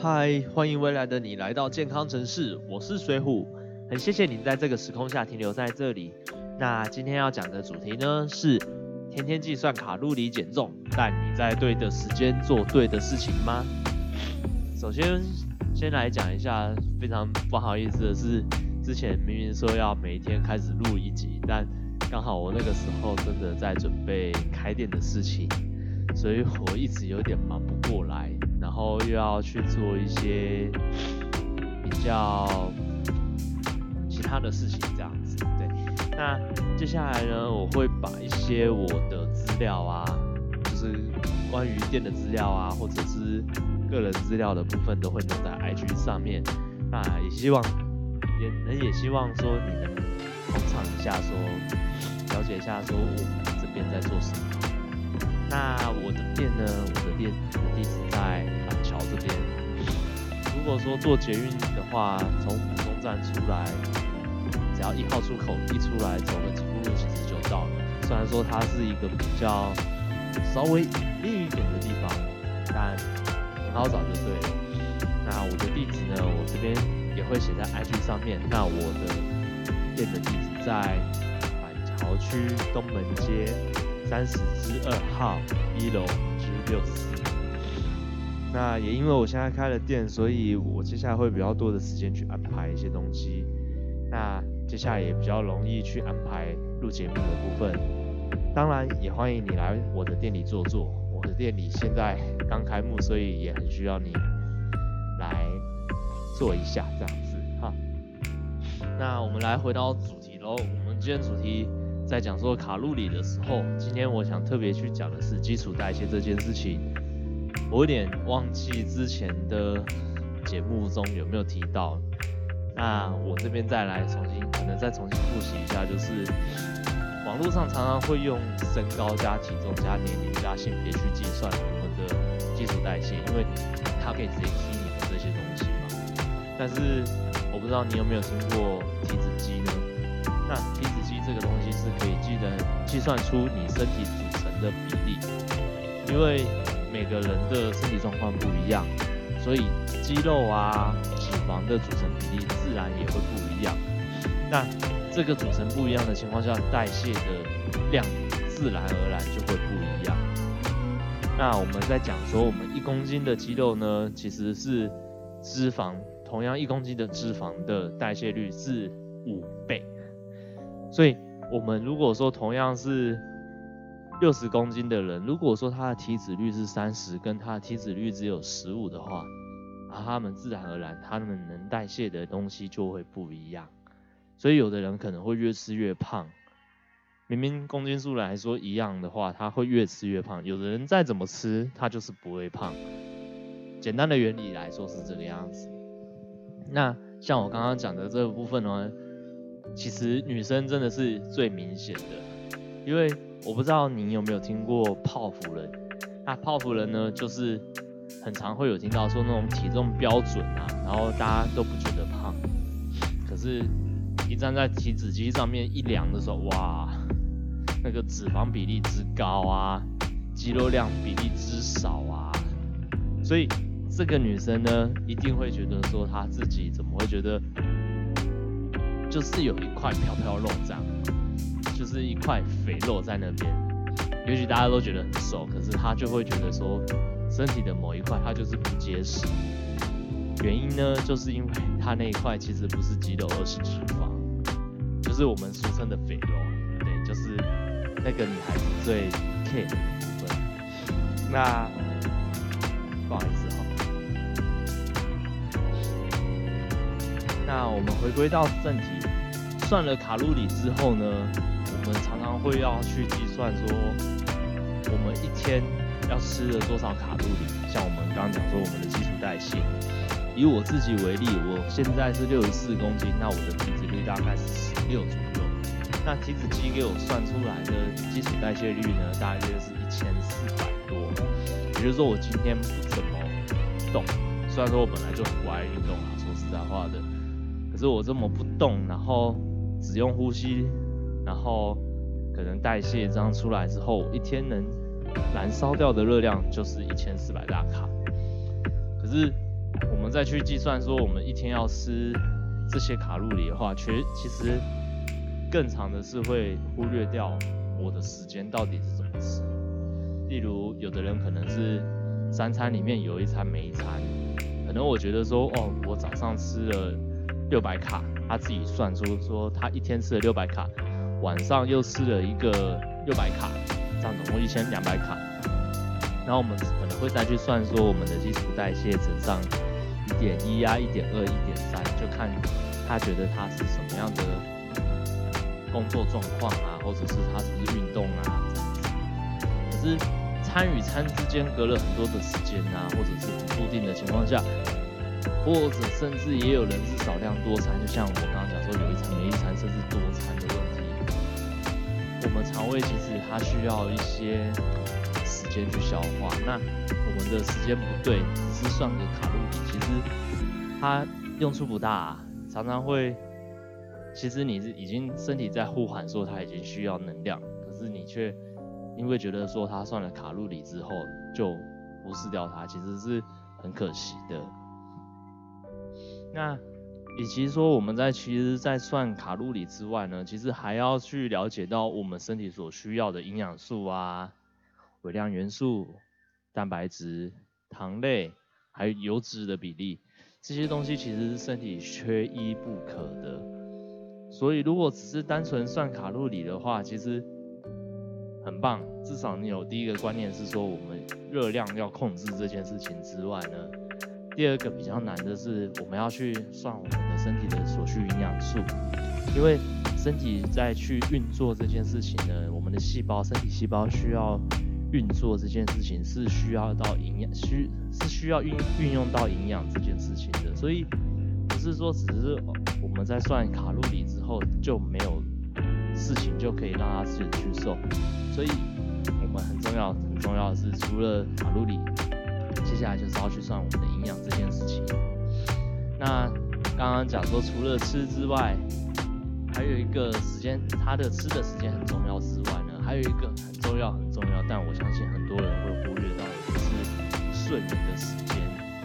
嗨，欢迎未来的你来到健康城市，我是水虎，很谢谢你在这个时空下停留在这里。那今天要讲的主题呢是天天计算卡路里减重，但你在对的时间做对的事情吗？首先，先来讲一下，非常不好意思的是，之前明明说要每天开始录一集，但刚好我那个时候真的在准备开店的事情，所以我一直有点忙不过来。然后又要去做一些比较其他的事情，这样子。对，那接下来呢，我会把一些我的资料啊，就是关于店的资料啊，或者是个人资料的部分，都会弄在 IG 上面。那也希望，也能也希望说你能捧场一下，说了解一下，说我们这边在做什么。那我的店呢？我的店的地址在板桥这边。如果说坐捷运的话，从府中站出来，只要一号出口一出来，走个几步路其实就到了。虽然说它是一个比较稍微另一点的地方，但很好找就对了。那我的地址呢？我这边也会写在 IG 上面。那我的店的地址在板桥区东门街。三十之二号一楼之六四。那也因为我现在开了店，所以我接下来会比较多的时间去安排一些东西。那接下来也比较容易去安排录节目的部分。当然也欢迎你来我的店里坐坐。我的店里现在刚开幕，所以也很需要你来坐一下这样子哈。那我们来回到主题喽。我们今天主题。在讲说卡路里的时候，今天我想特别去讲的是基础代谢这件事情。我有点忘记之前的节目中有没有提到，那我这边再来重新，可能再重新复习一下，就是网络上常常会用身高加体重加年龄加性别去计算我们的基础代谢，因为它可以直接踢你的这些东西嘛。但是我不知道你有没有听过体脂机呢？那这个东西是可以计能计算出你身体组成的比例，因为每个人的身体状况不一样，所以肌肉啊、脂肪的组成比例自然也会不一样。那这个组成不一样的情况下，代谢的量自然而然就会不一样。那我们在讲说，我们一公斤的肌肉呢，其实是脂肪，同样一公斤的脂肪的代谢率是五倍。所以，我们如果说同样是六十公斤的人，如果说他的体脂率是三十，跟他的体脂率只有十五的话，啊，他们自然而然，他们能代谢的东西就会不一样。所以，有的人可能会越吃越胖，明明公斤数来说一样的话，他会越吃越胖。有的人再怎么吃，他就是不会胖。简单的原理来说是这个样子。那像我刚刚讲的这个部分呢？其实女生真的是最明显的，因为我不知道你有没有听过泡芙人。那泡芙人呢，就是很常会有听到说那种体重标准啊，然后大家都不觉得胖，可是，一站在体脂机上面一量的时候，哇，那个脂肪比例之高啊，肌肉量比例之少啊，所以这个女生呢，一定会觉得说她自己怎么会觉得。就是有一块飘飘肉这样，就是一块肥肉在那边。也许大家都觉得很瘦，可是他就会觉得说，身体的某一块它就是不结实。原因呢，就是因为它那一块其实不是肌肉，而是脂肪，就是我们俗称的肥肉。对，就是那个女孩子最 care 的部分。那不好意思。那我们回归到正题，算了卡路里之后呢，我们常常会要去计算说，我们一天要吃了多少卡路里。像我们刚刚讲说，我们的基础代谢，以我自己为例，我现在是六十四公斤，那我的体脂率大概是十六左右。那体脂机给我算出来的基础代谢率呢，大约是一千四百多。也就是说，我今天不怎么动，虽然说我本来就很不爱运动啊，说实在话的。可是我这么不动，然后只用呼吸，然后可能代谢这样出来之后，一天能燃烧掉的热量就是一千四百大卡。可是我们再去计算说我们一天要吃这些卡路里的话，其其实更长的是会忽略掉我的时间到底是怎么吃。例如，有的人可能是三餐里面有一餐没一餐，可能我觉得说，哦，我早上吃了六百卡，他自己算出说他一天吃了六百卡，晚上又吃了一个六百卡，这样总共一千两百卡。然后我们可能会再去算说我们的基础代谢乘上一点一啊、一点二、一点三，就看他觉得他是什么样的工作状况啊，或者是他是不是运动啊这样子。可是餐与餐之间隔了很多的时间啊，或者是不固定的情况下，或者甚至也有人是少量多餐，就像我刚刚讲说有一餐没一餐，甚至多餐的问题。我们肠胃其实它需要一些。时间去消化，那我们的时间不对，只是算个卡路里，其实它用处不大，常常会，其实你是已经身体在呼喊说它已经需要能量，可是你却因为觉得说它算了卡路里之后就忽视掉它，其实是很可惜的。那与其说我们在其实，在算卡路里之外呢，其实还要去了解到我们身体所需要的营养素啊。微量元素、蛋白质、糖类，还有油脂的比例，这些东西其实是身体缺一不可的。所以，如果只是单纯算卡路里的话，其实很棒，至少你有第一个观念是说我们热量要控制这件事情之外呢，第二个比较难的是我们要去算我们的身体的所需营养素，因为身体在去运作这件事情呢，我们的细胞、身体细胞需要。运作这件事情是需要到营养，需是需要运运用到营养这件事情的，所以不是说只是我们在算卡路里之后就没有事情就可以让它自己去瘦，所以我们很重要很重要的是除了卡路里，下来就是要去算我们的营养这件事情。那刚刚讲说除了吃之外，还有一个时间，它的吃的时间很重要之外呢，还有一个很重要。很重要，但我相信很多人会忽略到就是睡眠的时间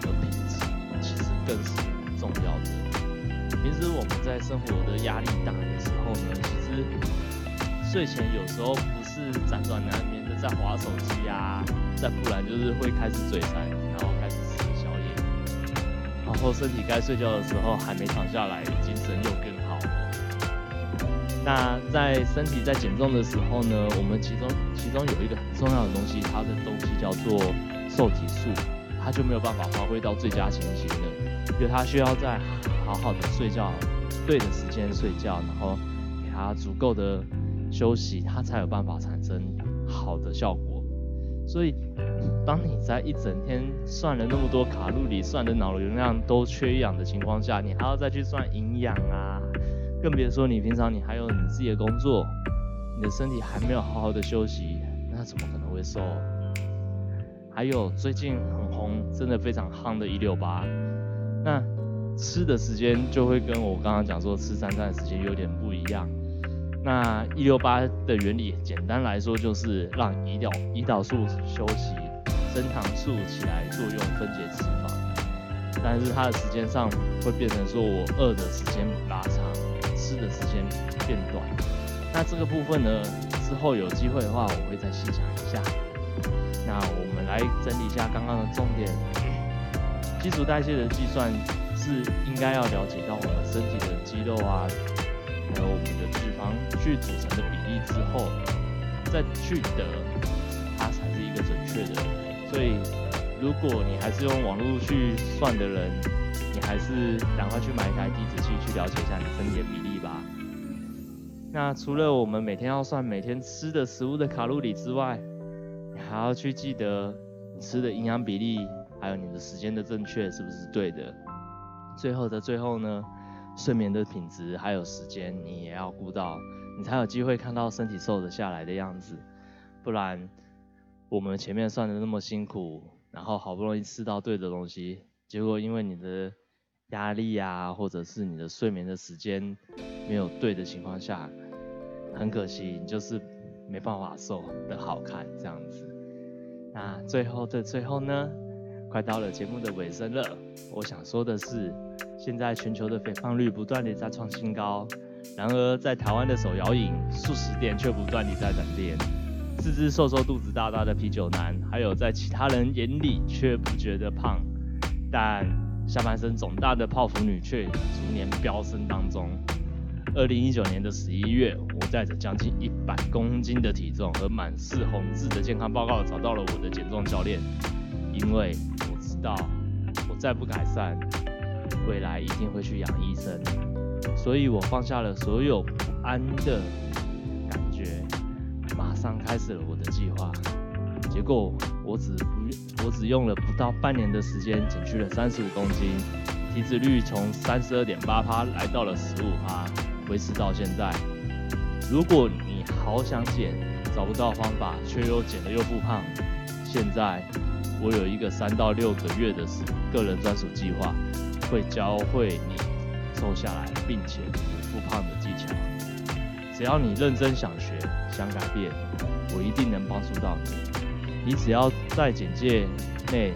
和品质，其实更是重要的。平时我们在生活的压力大的时候呢，其实睡前有时候不是辗转难眠的在划手机啊，再不然就是会开始嘴馋，然后开始吃宵夜，然后身体该睡觉的时候还没躺下来，精神又更好了。那在身体在减重的时候呢，我们其中。其中有一个很重要的东西，它的东西叫做受体素，它就没有办法发挥到最佳情形的，因为它需要在好好的睡觉，对的时间睡觉，然后给它足够的休息，它才有办法产生好的效果。所以，当你在一整天算了那么多卡路里，算的脑容量都缺氧的情况下，你还要再去算营养啊，更别说你平常你还有你自己的工作。你的身体还没有好好的休息，那怎么可能会瘦？还有最近很红，真的非常夯的一六八，那吃的时间就会跟我刚刚讲说吃三餐的时间有点不一样。那一六八的原理，简单来说就是让胰岛胰岛素休息，升糖素起来作用分解脂肪，但是它的时间上会变成说我饿的时间拉长，吃的时间变短。那这个部分呢，之后有机会的话，我会再细讲一下。那我们来整理一下刚刚的重点。基础代谢的计算是应该要了解到我们身体的肌肉啊，还有我们的脂肪去组成的比例之后，再去得它才是一个准确的。所以，如果你还是用网络去算的人，你还是赶快去买一台地址器去了解一下你身体的比例吧。那除了我们每天要算每天吃的食物的卡路里之外，你还要去记得你吃的营养比例，还有你的时间的正确是不是对的。最后的最后呢，睡眠的品质还有时间你也要顾到，你才有机会看到身体瘦得下来的样子。不然我们前面算的那么辛苦，然后好不容易吃到对的东西，结果因为你的压力啊，或者是你的睡眠的时间没有对的情况下。很可惜，你就是没办法瘦的好看这样子。那最后的最后呢，快到了节目的尾声了，我想说的是，现在全球的肥胖率不断地在创新高，然而在台湾的手摇饮素食店却不断地在冷链，四肢瘦瘦、肚子大大的啤酒男，还有在其他人眼里却不觉得胖，但下半身肿大的泡芙女却逐年飙升当中。二零一九年的十一月，我带着将近一百公斤的体重和满是红字的健康报告，找到了我的减重教练。因为我知道，我再不改善，未来一定会去养医生。所以我放下了所有不安的，上开始了我的计划。结果我只不，我只用了不到半年的时间，减去了三十五公斤，体脂率从三十二点八趴来到了十五趴。维持到现在。如果你好想减，找不到方法，却又减了又复胖，现在我有一个三到六个月的个人专属计划，会教会你瘦下来并且复胖的技巧。只要你认真想学、想改变，我一定能帮助到你。你只要在简介内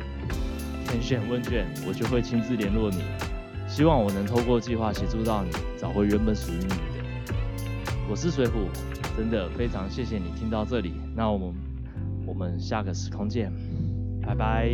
填写问卷，我就会亲自联络你。希望我能透过计划协助到你找回原本属于你的。我是水虎，真的非常谢谢你听到这里。那我们我们下个时空见，拜拜。